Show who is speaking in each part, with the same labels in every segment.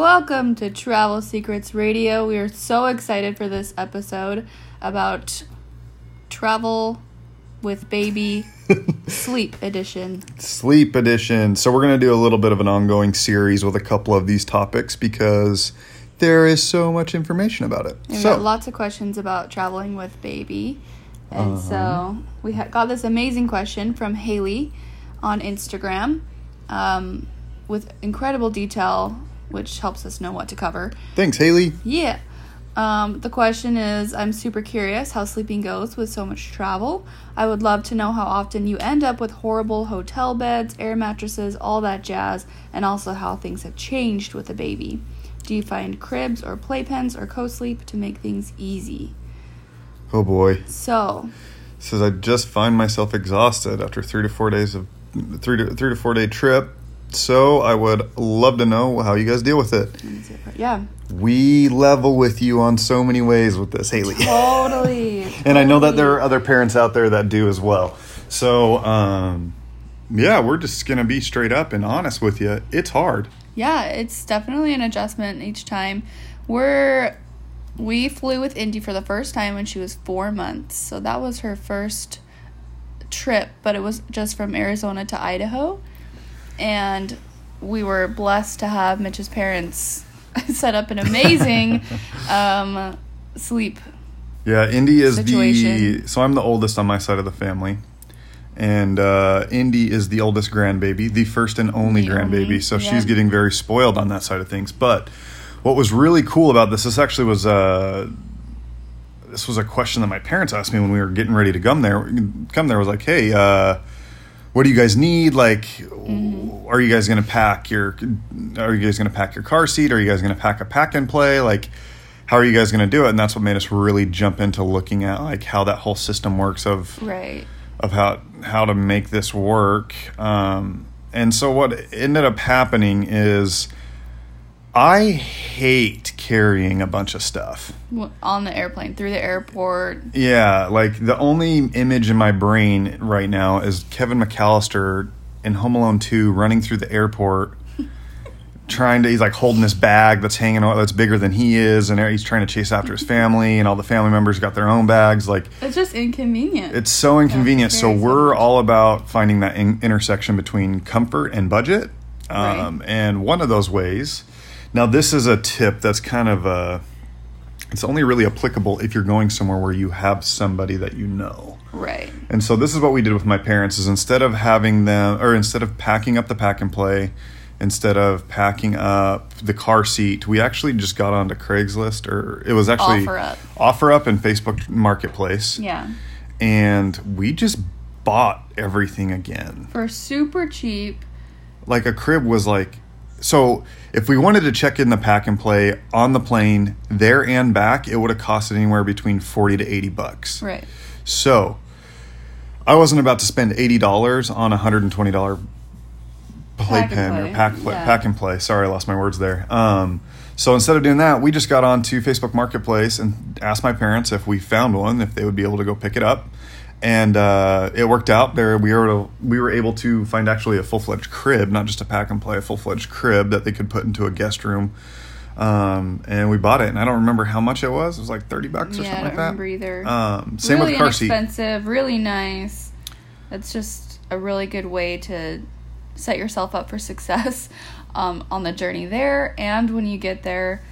Speaker 1: Welcome to Travel Secrets Radio. We are so excited for this episode about travel with baby sleep edition.
Speaker 2: Sleep edition. So, we're going to do a little bit of an ongoing series with a couple of these topics because there is so much information about it. So,
Speaker 1: got lots of questions about traveling with baby. And so we ha- got this amazing question from Haley on Instagram um, with incredible detail, which helps us know what to cover.
Speaker 2: thanks, Haley.
Speaker 1: Yeah. Um, the question is I'm super curious how sleeping goes with so much travel. I would love to know how often you end up with horrible hotel beds, air mattresses, all that jazz, and also how things have changed with a baby. Do you find cribs or playpens or co sleep to make things easy?
Speaker 2: Oh boy.
Speaker 1: So,
Speaker 2: Says I just find myself exhausted after three to four days of three to three to four day trip. So I would love to know how you guys deal with it.
Speaker 1: let me see if I- yeah,
Speaker 2: We level with you on so many ways with this, Haley.
Speaker 1: totally.
Speaker 2: and I know that there are other parents out there that do as well. So, um, yeah, we're just gonna be straight up and honest with you. It's hard.
Speaker 1: Yeah, it's definitely an adjustment each time. We're we flew with Indy for the first time when she was four months, so that was her first trip, but it was just from Arizona to Idaho, and we were blessed to have Mitch's parents set up an amazing um, sleep.
Speaker 2: Yeah, Indy is the so I'm the oldest on my side of the family, and uh, Indy is the oldest grandbaby, the first and only
Speaker 1: The
Speaker 2: grandbaby.
Speaker 1: only,
Speaker 2: So
Speaker 1: yeah.
Speaker 2: she's getting very spoiled on that side of things. But what was really cool about this, this actually was uh, this was a question that my parents asked me when we were getting ready to come there. Come there was like, hey. Uh, what do you guys need? Like, are you guys going to pack your? Are you guys going to pack your car seat? Are you guys going to pack a pack and play? Like, how are you guys going to do it? And that's what made us really jump into looking at like how that whole system works of
Speaker 1: Right.
Speaker 2: of how how to make this work. Um, and so what ended up happening is, I hate carrying a bunch of stuff.
Speaker 1: On the airplane through the airport.
Speaker 2: Yeah, like the only image in my brain right now is Kevin McAllister in Home Alone 2 running through the airport trying to he's like holding this bag that's hanging out that's bigger than he is and he's trying to chase after his family and all the family members got their own bags like
Speaker 1: It's just inconvenient.
Speaker 2: it's so inconvenient so
Speaker 1: so
Speaker 2: we're all about finding that in- intersection between comfort and budget um,
Speaker 1: Right.
Speaker 2: and one of those ways now this is a tip that's kind of uh it's only really applicable if you're going somewhere where you have somebody that you know
Speaker 1: right.
Speaker 2: and so this is what we did with my parents is instead of having them or instead of packing up the pack and play instead of packing up the car seat we actually just got onto craigslist or it was actually
Speaker 1: OfferUp.
Speaker 2: offer up and facebook marketplace
Speaker 1: Yeah.
Speaker 2: and we just bought everything again.
Speaker 1: For super cheap.
Speaker 2: Like a crib was like so if we wanted to check in the pack and play on the plane there and back, it would have costed anywhere between 40 to 80 bucks.
Speaker 1: Right.
Speaker 2: So I wasn't about to spend $80 on a $120
Speaker 1: Pack and
Speaker 2: playpen or pack play,
Speaker 1: yeah.
Speaker 2: pack and play. Sorry, I lost my words there. Um, so instead of doing that, we just got onto Facebook Marketplace and asked my parents if we found one, if they would be able to go pick it up. And uh, it worked out. There, we were we were able to find actually a full fledged crib, not just a pack and play, a full fledged crib that they could put into a guest room. Um, and we bought it, and I don't remember how much it was. It was like thirty bucks or
Speaker 1: Yeah, I
Speaker 2: something
Speaker 1: don't
Speaker 2: like that.
Speaker 1: remember either.
Speaker 2: Um, same
Speaker 1: really
Speaker 2: with car seat.
Speaker 1: inexpensive, really nice. It's just a really good way to set yourself up for success um, on the journey there and when you get there.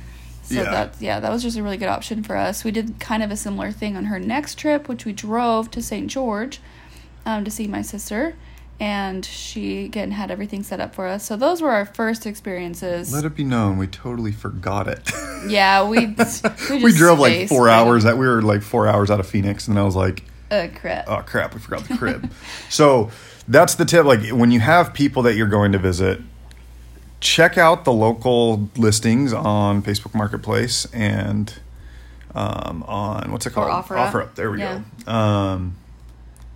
Speaker 1: So
Speaker 2: Yeah.
Speaker 1: that yeah, that was just a really good option for us. We did kind of a similar thing on her next trip, which we drove to St. George um, to see my sister, and she again had everything set up for us. So those were our first experiences.
Speaker 2: Let it be known, we totally forgot it.
Speaker 1: yeah, we we,
Speaker 2: we drove like four
Speaker 1: right
Speaker 2: hours. That we were like four hours out of Phoenix, and I was like,
Speaker 1: Uh, crap.
Speaker 2: oh crap, we forgot the crib. so that's the tip. Like when you have people that you're going to visit, check out the local listings on Facebook Marketplace and um, on what's it called?
Speaker 1: OfferUp.
Speaker 2: OfferUp. There we
Speaker 1: Yeah.
Speaker 2: go. Um,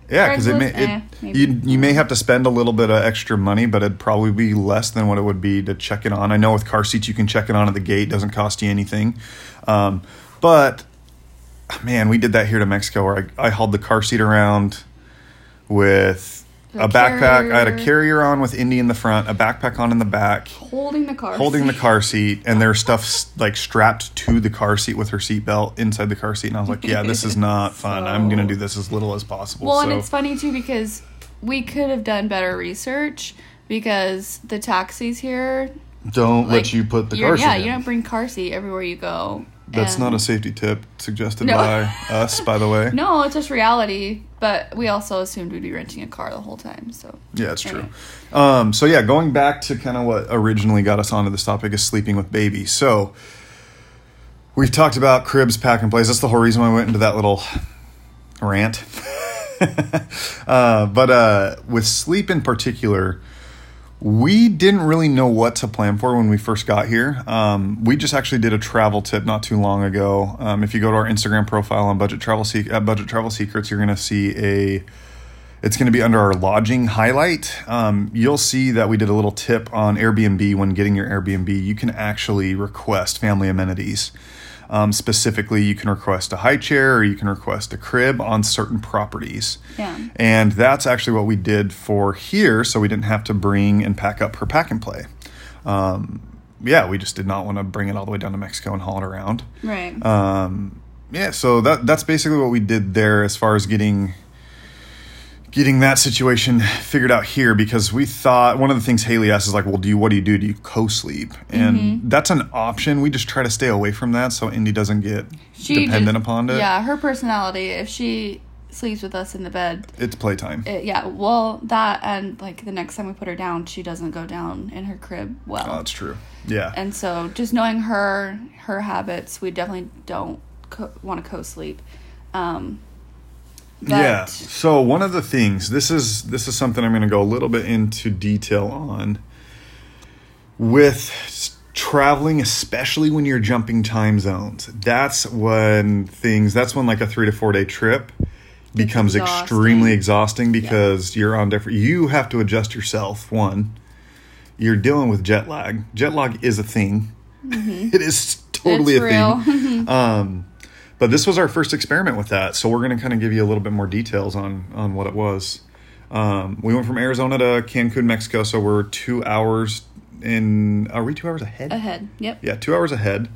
Speaker 2: yeah, because it may
Speaker 1: Craigslist,
Speaker 2: it,
Speaker 1: eh,
Speaker 2: you you may have to spend a little bit of extra money, but it'd probably be less than what it would be to check it on. I know with car seats you can check it on at the gate; doesn't cost you anything. Um, but man, we did that here to Mexico, where I, I hauled the car seat around with a backpack. I had a
Speaker 1: carrier.
Speaker 2: on with Indy in the front, a backpack on in the back,
Speaker 1: holding the car.
Speaker 2: holding the
Speaker 1: seat.
Speaker 2: car seat, and there's stuff like strapped to the car seat with her seatbelt inside the car seat. And I was like, yeah, this is not fun. I'm gonna do this as little as possible.
Speaker 1: Well,
Speaker 2: so.
Speaker 1: and it's funny too because we could have done better research because the taxis here
Speaker 2: don't let you put the car seat.
Speaker 1: Yeah,
Speaker 2: in.
Speaker 1: you don't bring car seat everywhere you go.
Speaker 2: That's
Speaker 1: and-
Speaker 2: not a safety tip suggested
Speaker 1: No.
Speaker 2: by us, by the way.
Speaker 1: No, it's just reality. But we also assumed we'd be renting a car the whole time. So
Speaker 2: Yeah, it's true.
Speaker 1: Anyway.
Speaker 2: Um, so yeah, going back to kind of what originally got us onto this topic is sleeping with baby. So we've talked about cribs, pack and plays. That's the whole reason why I went into that little rant. uh, but uh, with sleep in particular, we didn't really know what to plan for when we first got here. Um, we just actually did a travel tip not too long ago. Um, if you go to our Instagram profile on Budget Travel Se- at Budget Travel Secrets, you're going to see a it's going to be under our lodging highlight. Um, you'll see that we did a little tip on Airbnb when getting your Airbnb. You can actually request family amenities. Um, specifically, you can request a high chair or you can request a crib on certain properties.
Speaker 1: Yeah.
Speaker 2: And that's actually what we did for here, so we didn't have to bring and pack up her pack and play. Um, yeah, we just did not want to bring it all the way down to Mexico and haul it around.
Speaker 1: right.
Speaker 2: Um, yeah, so that that's basically what we did there as far as getting getting that situation figured out here because we thought one of the things Haley asked is like, well, do you what do you do? Do you co-sleep? And
Speaker 1: Mm-hmm.
Speaker 2: that's an option. We just try to stay away from that so Indy doesn't get
Speaker 1: She
Speaker 2: dependent
Speaker 1: just-
Speaker 2: upon it.
Speaker 1: Yeah, her personality. If she sleeps with us in the bed,
Speaker 2: It's playtime.
Speaker 1: it, yeah. Well, that and like the next time we put her down, she doesn't go down in her crib well.
Speaker 2: oh, that's true. Yeah.
Speaker 1: and so just knowing her her habits, we definitely don't co- want to co-sleep. Um, but
Speaker 2: yeah. So one of the things this is this is something I'm going to go a little bit into detail on with traveling, especially when you're jumping time zones. That's when things. That's when like a three to four day trip becomes
Speaker 1: exhausting.
Speaker 2: extremely exhausting because you're on different. You have to adjust yourself. One, you're dealing with jet lag. Jet lag is a thing. It is totally
Speaker 1: It's
Speaker 2: a
Speaker 1: real.
Speaker 2: thing. Um, but this was our first experiment with that, so we're going to kind of give you a little bit more details on on what it was. Um, we went from Arizona to Cancun, Mexico, so we're two hours in. Are we two hours ahead?
Speaker 1: ahead. Yep.
Speaker 2: Yeah, two hours ahead,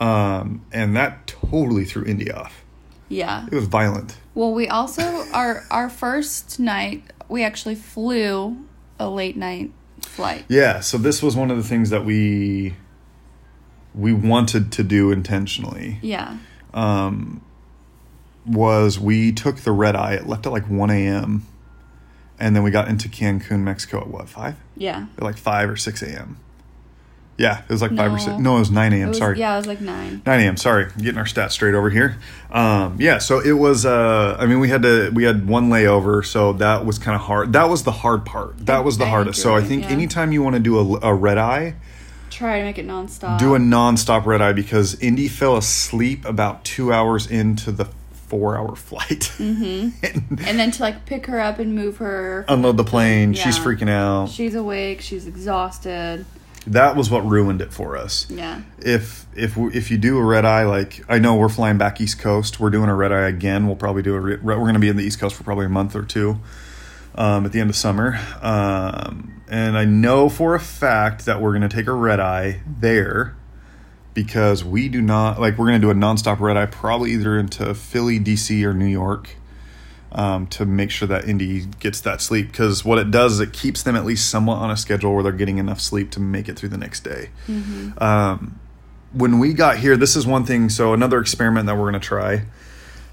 Speaker 2: um, and that totally threw Indy off.
Speaker 1: Yeah.
Speaker 2: It was violent.
Speaker 1: Well, we also our our first night we actually flew a late night flight.
Speaker 2: Yeah, so this was one of the things that we we wanted to do intentionally.
Speaker 1: Yeah.
Speaker 2: Um, was we took the red eye. It left at like 1 a.m. And then we got into Cancun, Mexico at what, 5?
Speaker 1: Yeah.
Speaker 2: At like 5 or 6 a.m. Yeah, it was like 5 or 6.
Speaker 1: No.
Speaker 2: No, it was 9 a.m. Sorry.
Speaker 1: Yeah, it was like nine.
Speaker 2: 9 a.m. Sorry, getting our stats straight over here. Um, yeah, so it was. Uh, I mean, we had to. We had one layover, so that was kind of hard. That was the hard part. That was the
Speaker 1: I
Speaker 2: hardest. So I think
Speaker 1: yeah.
Speaker 2: anytime you want to do a, a red eye,
Speaker 1: Try to make it nonstop.
Speaker 2: do a non-stop red eye because Indy fell asleep about two hours into the four-hour flight. Mm-hmm.
Speaker 1: and then to like pick her up and move her.
Speaker 2: Unload the plane. She's freaking out.
Speaker 1: She's awake. She's exhausted.
Speaker 2: that was what ruined it for us.
Speaker 1: Yeah.
Speaker 2: If if if you do a red eye, like I know we're flying back East Coast, we're doing a red eye again. We'll probably do a. Re- we're going to be in the East Coast for probably a month or two. Um, at the end of summer, um, and I know for a fact that we're going to take a red eye there because we do not like we're going to do a nonstop red eye probably either into Philly, DC, or New York um, to make sure that Indy gets that sleep because what it does is it keeps them at least somewhat on a schedule where they're getting enough sleep to make it through the next day. Um, when we got here, this is one thing. So another experiment that we're going to try,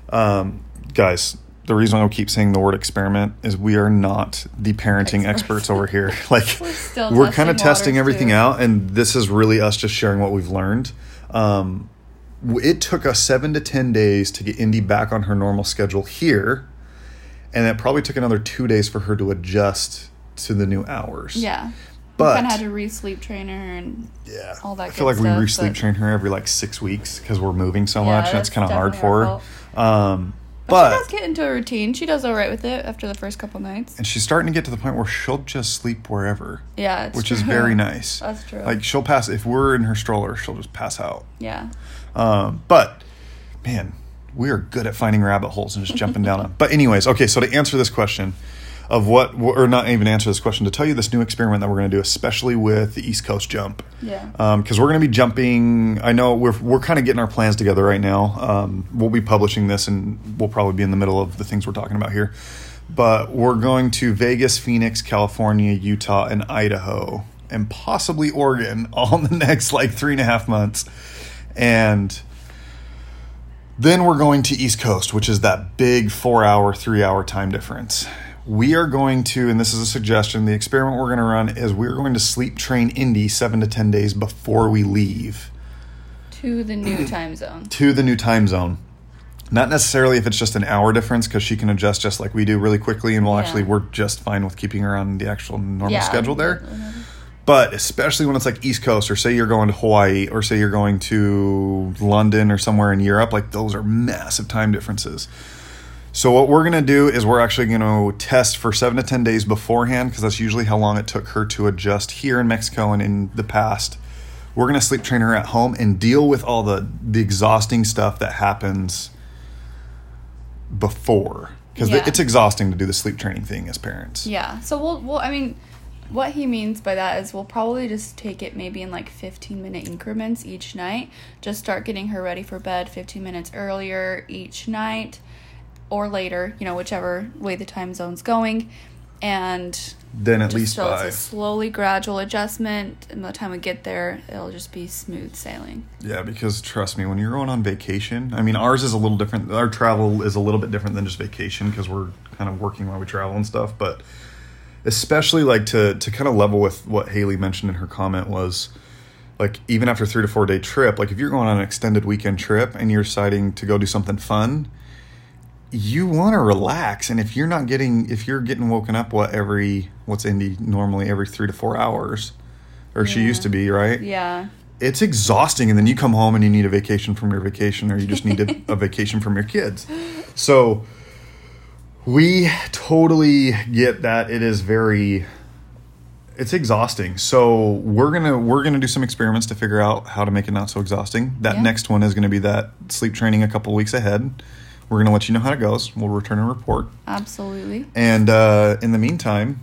Speaker 2: um, guys. The reason I will keep saying the word experiment is we are not the parenting experts,
Speaker 1: Experts.
Speaker 2: over here. Like
Speaker 1: We're
Speaker 2: we're kind of
Speaker 1: testing
Speaker 2: everything
Speaker 1: too.
Speaker 2: out, and this is really us just sharing what we've learned. Um, it took us seven to ten days to get Indy back on her normal schedule here, and it probably took another two days for her to adjust to the new hours.
Speaker 1: Yeah.
Speaker 2: But-
Speaker 1: we kind of had to re-sleep train her and
Speaker 2: Yeah,
Speaker 1: all that
Speaker 2: I feel like we re-sleep train her every like six weeks because we're moving so
Speaker 1: Yeah,
Speaker 2: much, and it's
Speaker 1: that's
Speaker 2: kind of hard for her. Um,
Speaker 1: But, she does get into a routine. She does all right with it after the first couple nights.
Speaker 2: and she's starting to get to the point where she'll just sleep wherever,
Speaker 1: Yeah, it's
Speaker 2: which is very nice.
Speaker 1: That's true.
Speaker 2: Like she'll pass if we're in her stroller, she'll just pass out.
Speaker 1: yeah.
Speaker 2: Um, but man, we are good at finding rabbit holes and just jumping down them. But anyways, okay. So to answer this question, of what, or not even answer this question, to tell you this new experiment that we're going to do, especially with the East Coast jump.
Speaker 1: Yeah.
Speaker 2: Because we're going to be jumping. I know we're we're kind of getting our plans together right now. Um, we'll be publishing this, and we'll probably be in the middle of the things we're talking about here. But we're going to Vegas, Phoenix, California, Utah, and Idaho, and possibly Oregon, all in the next like three and a half months, and then we're going to East Coast, which is that big four hour, three hour time difference. We are going to, and this is a suggestion, the experiment we're going to run is we're going to sleep train Indy seven to 10 days before we leave
Speaker 1: To the new time zone.
Speaker 2: to the new time zone. Not necessarily if it's just an hour difference, because she can adjust just like we do really quickly, and we'll
Speaker 1: Yeah.
Speaker 2: actually, we're just fine with keeping her on the actual normal
Speaker 1: Yeah.
Speaker 2: schedule there. But especially when it's like East Coast, or say you're going to Hawaii, or say you're going to London or somewhere in Europe, like those are massive time differences. So what we're gonna do is we're actually gonna test for seven to ten days beforehand, because that's usually how long it took her to adjust here in Mexico and in the past. We're gonna sleep train her at home and deal with all the the exhausting stuff that happens before, because
Speaker 1: Yeah.
Speaker 2: it's exhausting to do the sleep training thing as parents.
Speaker 1: Yeah. So we'll, we'll, I mean, what he means by that is we'll probably just take it maybe in like 15 minute increments each night. Just start getting her ready for bed 15 minutes earlier each night or later, you know, whichever way the time zone's going. And
Speaker 2: Then at least
Speaker 1: so
Speaker 2: by
Speaker 1: it's a slowly gradual adjustment. And by the time we get there, it'll just be smooth sailing.
Speaker 2: Yeah, because trust me, when you're going on vacation, I mean, ours is a little different. Our travel is a little bit different than just vacation because we're kind of working while we travel and stuff. But especially like to to kind of level with what Haley mentioned in her comment was like even after three to four day trip, like if you're going on an extended weekend trip and you're deciding to go do something fun, you want to relax. And if you're not getting, if you're getting woken up, what every what's Indy normally every three to four hours, or she used to be, right?
Speaker 1: Yeah.
Speaker 2: it's exhausting and then you come home and you need a vacation from your vacation or you just need a, a vacation from your kids so we totally get that it is very it's exhausting so we're gonna we're gonna do some experiments to figure out how to make it not so exhausting that
Speaker 1: Yeah.
Speaker 2: next one is gonna be that sleep training a couple weeks ahead we're gonna let you know how it goes we'll return a report
Speaker 1: Absolutely.
Speaker 2: and uh, in the meantime,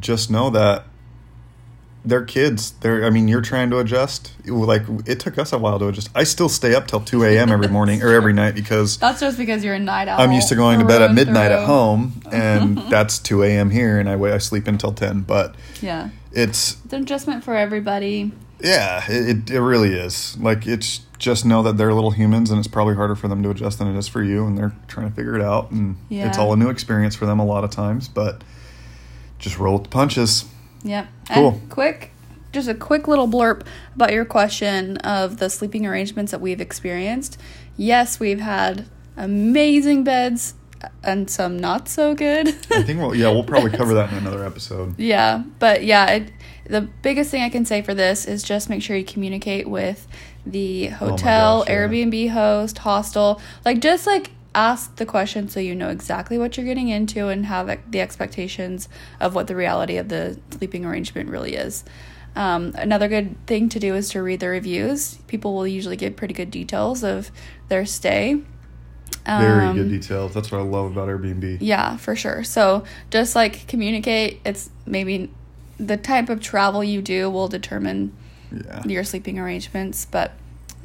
Speaker 2: just know that they're kids. They're. I mean, you're trying to adjust. It, like it took us a while to adjust. I still stay up till two a.m. every morning or every night because
Speaker 1: That's just because you're a night owl.
Speaker 2: I'm used to going to bed at midnight at home, and that's two a.m. here, and I. I sleep until ten. But
Speaker 1: Yeah.
Speaker 2: it's
Speaker 1: It's an adjustment for everybody.
Speaker 2: Yeah, it, it, really is. Like it's just know that they're little humans, and it's probably harder for them to adjust than it is for you, and they're trying to figure it out, and it's all a new experience for them a lot of times. But just roll with the punches.
Speaker 1: Yep.
Speaker 2: Cool.
Speaker 1: And quick, just a quick little blurb about your question of the sleeping arrangements that we've experienced. Yes, we've had amazing beds and some not so good.
Speaker 2: I think we'll yeah we'll probably cover that in another episode.
Speaker 1: yeah, but yeah, it, the biggest thing I can say for this is just make sure you communicate with the hotel,
Speaker 2: Oh gosh, yeah.
Speaker 1: Airbnb host, hostel. Like just like ask the question so you know exactly what you're getting into and have the expectations of what the reality of the sleeping arrangement really is. Um, another good thing to do is to read the reviews. People will usually give pretty good details of their stay.
Speaker 2: Very
Speaker 1: Um,
Speaker 2: good details. That's what I love about Airbnb.
Speaker 1: yeah, for sure. So just like communicate, it's maybe the type of travel you do will determine
Speaker 2: Yeah,
Speaker 1: your sleeping arrangements, but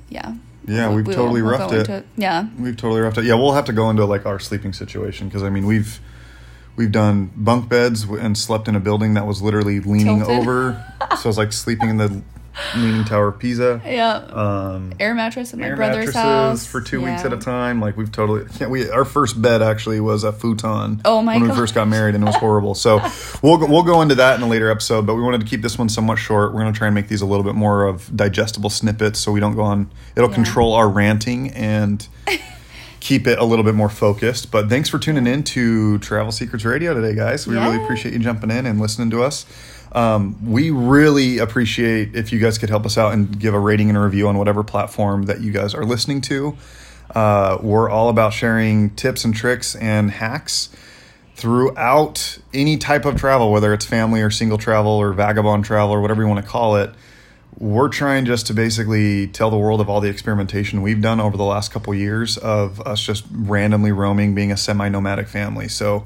Speaker 1: yeah.
Speaker 2: yeah,
Speaker 1: We'll-
Speaker 2: we've
Speaker 1: we'll-
Speaker 2: totally
Speaker 1: we'll
Speaker 2: roughed it.
Speaker 1: Yeah.
Speaker 2: We've totally roughed it. Yeah, we'll have to go into like our sleeping situation because I mean we've we've done bunk beds and slept in a building that was literally leaning
Speaker 1: Tilted.
Speaker 2: over. so I was like sleeping in the leaning tower of Pisa.
Speaker 1: Yeah.
Speaker 2: Um,
Speaker 1: Air mattress at my
Speaker 2: air
Speaker 1: brother's house
Speaker 2: for two weeks at a time. Like we've totally yeah, we our first bed actually was a futon.
Speaker 1: Oh my
Speaker 2: when we first got married and it was horrible. So we'll go- we'll go into that in a later episode. But we wanted to keep this one somewhat short. We're going to try and make these a little bit more of digestible snippets so we don't go on. It'll
Speaker 1: Yeah.
Speaker 2: control our ranting and. Keep it a little bit more focused, but thanks for tuning in to Travel Secrets Radio today, guys. We really appreciate you jumping in and listening to us. Um, we really appreciate if you guys could help us out and give a rating and a review on whatever platform that you guys are listening to. Uh, we're all about sharing tips and tricks and hacks throughout any type of travel, whether it's family or single travel or vagabond travel or whatever you want to call it. We're trying just to basically tell the world of all the experimentation we've done over the last couple years of us just randomly roaming, being a semi nomadic family. So,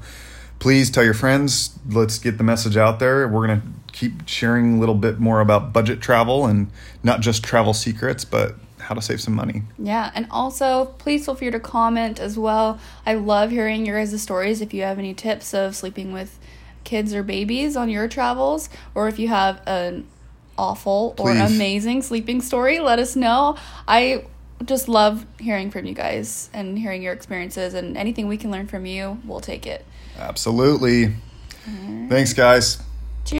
Speaker 2: please tell your friends. Let's get the message out there. We're gonna keep sharing a little bit more about budget travel and not just travel secrets, but how to save some money.
Speaker 1: Yeah, and also please feel free to comment as well. I love hearing your guys' stories. If you have any tips of sleeping with kids or babies on your travels, or if you have an awful or amazing sleeping story, let us know. I just love hearing from you guys and hearing your experiences, and anything we can learn from you, we'll take it.
Speaker 2: Absolutely. Thanks, guys.